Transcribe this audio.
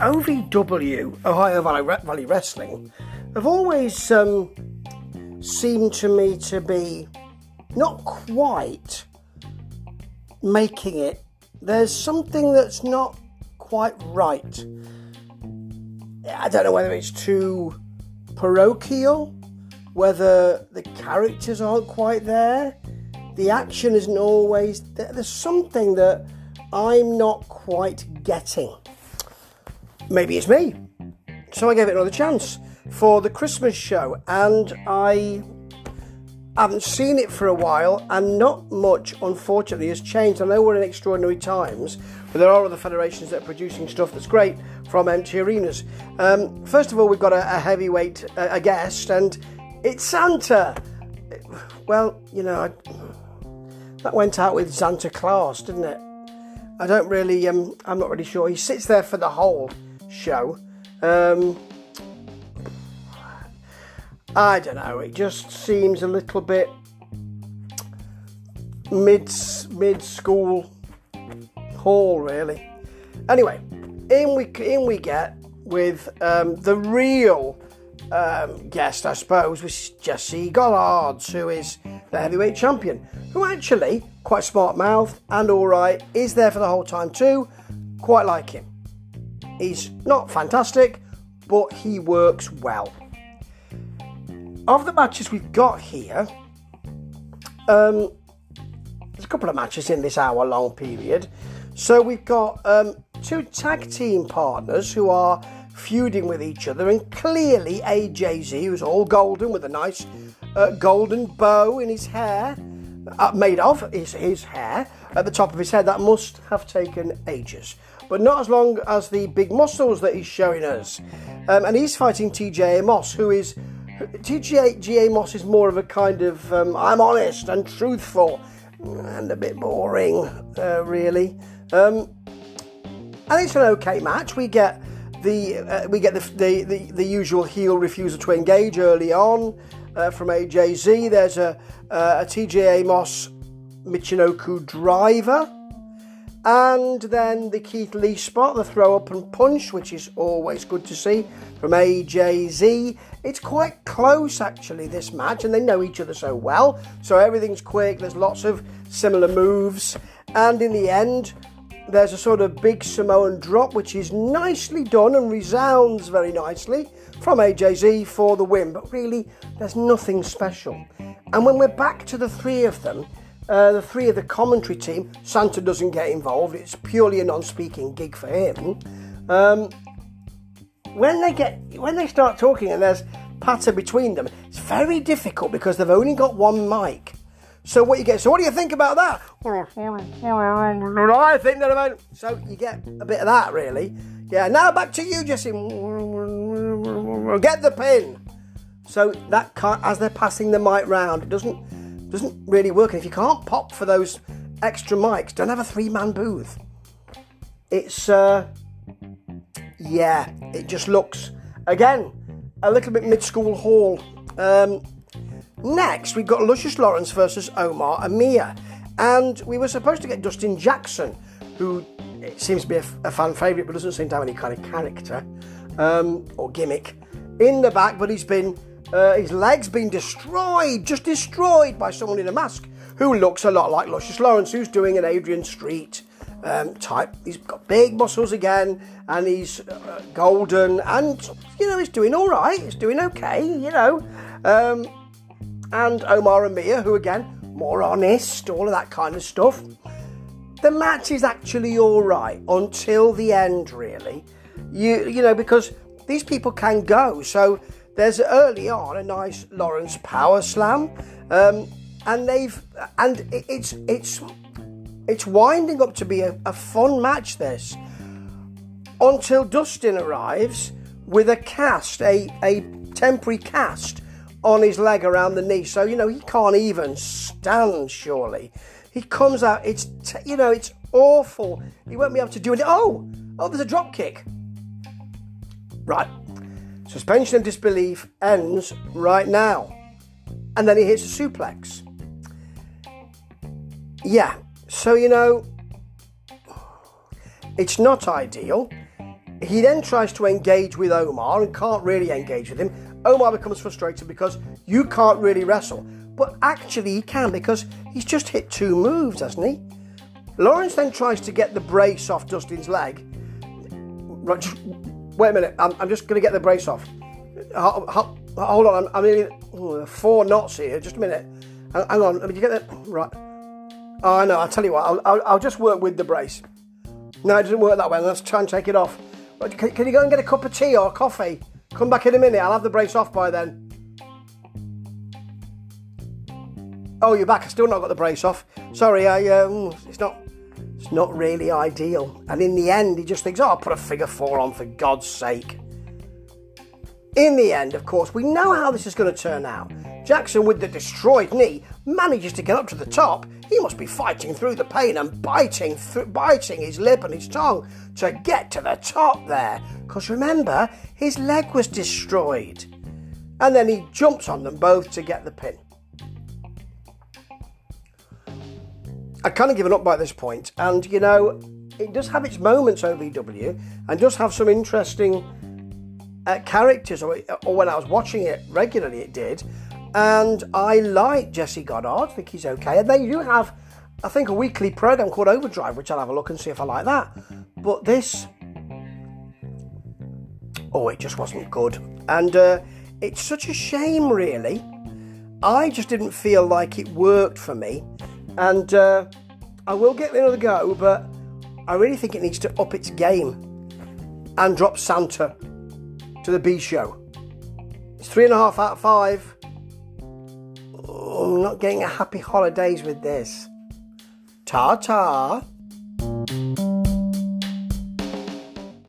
OVW, Ohio Valley, Valley Wrestling, have always um, seemed to me to be not quite making it. There's something that's not quite right. I don't know whether it's too parochial, whether the characters aren't quite there, the action isn't always. there. There's something that I'm not quite getting. Maybe it's me. So I gave it another chance for the Christmas show, and I haven't seen it for a while, and not much, unfortunately, has changed. I know we're in extraordinary times, but there are other federations that are producing stuff that's great from empty arenas. Um, first of all, we've got a, a heavyweight, a, a, guest, and it's Santa. Well, you know, I, that went out with Santa Claus, didn't it? I don't really, um, I'm not really sure. He sits there for the whole show. Um, I don't know. It just seems a little bit mid mid school hall, really. Anyway, in we in we get with um, the real um, guest, I suppose, which is Jesse Godderz, who is the heavyweight champion, who actually quite smart mouth and all right is there for the whole time too. Quite like him. He's not fantastic, but he works well of the matches we've got here, um, there's a couple of matches in this hour long period. So we've got um, two tag team partners who are feuding with each other, and clearly AJZ, who's all golden with a nice uh, golden bow in his hair, made of is his hair at the top of his head, that must have taken ages. But not as long as the big muscles that he's showing us. Um, and he's fighting TJ Moss, who is TJ Moss is more of a kind of um, I'm honest and truthful and a bit boring, uh, really. Um, and it's an okay match. We get the uh, we get the, the, the, the, usual heel refusal to engage early on uh, from AJZ. There's a, uh, a TJ Moss Michinoku driver. And then the Keith Lee spot, the throw up and punch, which is always good to see from AJZ. It's quite close actually, this match, and they know each other so well. So everything's quick, there's lots of similar moves, and in the end, there's a sort of big Samoan drop, which is nicely done and resounds very nicely from AJZ for the win. But really, there's nothing special. And when we're back to the three of them, uh, the three of the commentary team, Santa doesn't get involved. It's purely a non-speaking gig for him. Um, when they get when they start talking and there's patter between them, it's very difficult because they've only got one mic. So what you get? So what do you think about that? I think that about. So you get a bit of that, really. Yeah. Now back to you, Jesse. Get the pin. So that as they're passing the mic round, it doesn't doesn't really work. And if you can't pop for those extra mics, don't have a three man booth. It's, uh, yeah, it just looks, again, a little bit mid school hall. Um, next, we've got Lucius Lawrence versus Omar Amir. And we were supposed to get Dustin Jackson, who seems to be a, a fan favourite but doesn't seem to have any kind of character um, or gimmick in the back, but he's been uh, his legs been destroyed, just destroyed by someone in a mask who looks a lot like Lucius Lawrence, who's doing an Adrian Street um, type. He's got big muscles again, and he's uh, golden, and you know he's doing all right. He's doing okay, you know. Um, and Omar Amir, who again more honest, all of that kind of stuff. The match is actually all right until the end, really. You you know because these people can go so there's early on a nice Lawrence power slam, um, and they've and it's it's it's winding up to be a, a fun match. This until Dustin arrives with a cast, a a temporary cast on his leg around the knee, so you know he can't even stand. Surely he comes out. It's t- you know it's awful. He won't be able to do it. Oh, oh, there's a drop kick. Right, Suspension of disbelief ends right now. And then he hits a suplex. Yeah, so you know, it's not ideal. He then tries to engage with Omar and can't really engage with him. Omar becomes frustrated because you can't really wrestle. But actually, he can because he's just hit two moves, hasn't he? Lawrence then tries to get the brace off Dustin's leg. Right, just, wait a minute, I'm, I'm just going to get the brace off. Hold on, I'm, I'm in four knots here. Just a minute. Hang on, let me get that. Right. Oh, no, I'll tell you what, I'll, I'll, I'll, just work with the brace. No, it doesn't work that way. Let's try and take it off. Can, can you go and get a cup of tea or coffee? Come back in a minute. I'll have the brace off by then. Oh, you're back. I still not got the brace off. Sorry, I um, it's not, it's not really ideal. And in the end, he just thinks, oh, I'll put a figure four on for God's sake. In the end, of course, we know how this is going to turn out. Jackson, with the destroyed knee, manages to get up to the top. He must be fighting through the pain and biting, th- biting his lip and his tongue to get to the top there. Because remember, his leg was destroyed. And then he jumps on them both to get the pin. I'd kind of given up by this point, and you know, it does have its moments, OVW, and does have some interesting uh, characters, or, or when I was watching it regularly, it did. And I like Jesse Godderz, I think he's okay. And they do have, I think, a weekly program called Overdrive, which I'll have a look and see if I like that. But this, oh, it just wasn't good. And uh, it's such a shame, really. I just didn't feel like it worked for me. And uh, I will get another go, but I really think it needs to up its game and drop Santa to the B show. It's three and a half out of five. I'm not getting a happy holidays with this. Ta ta.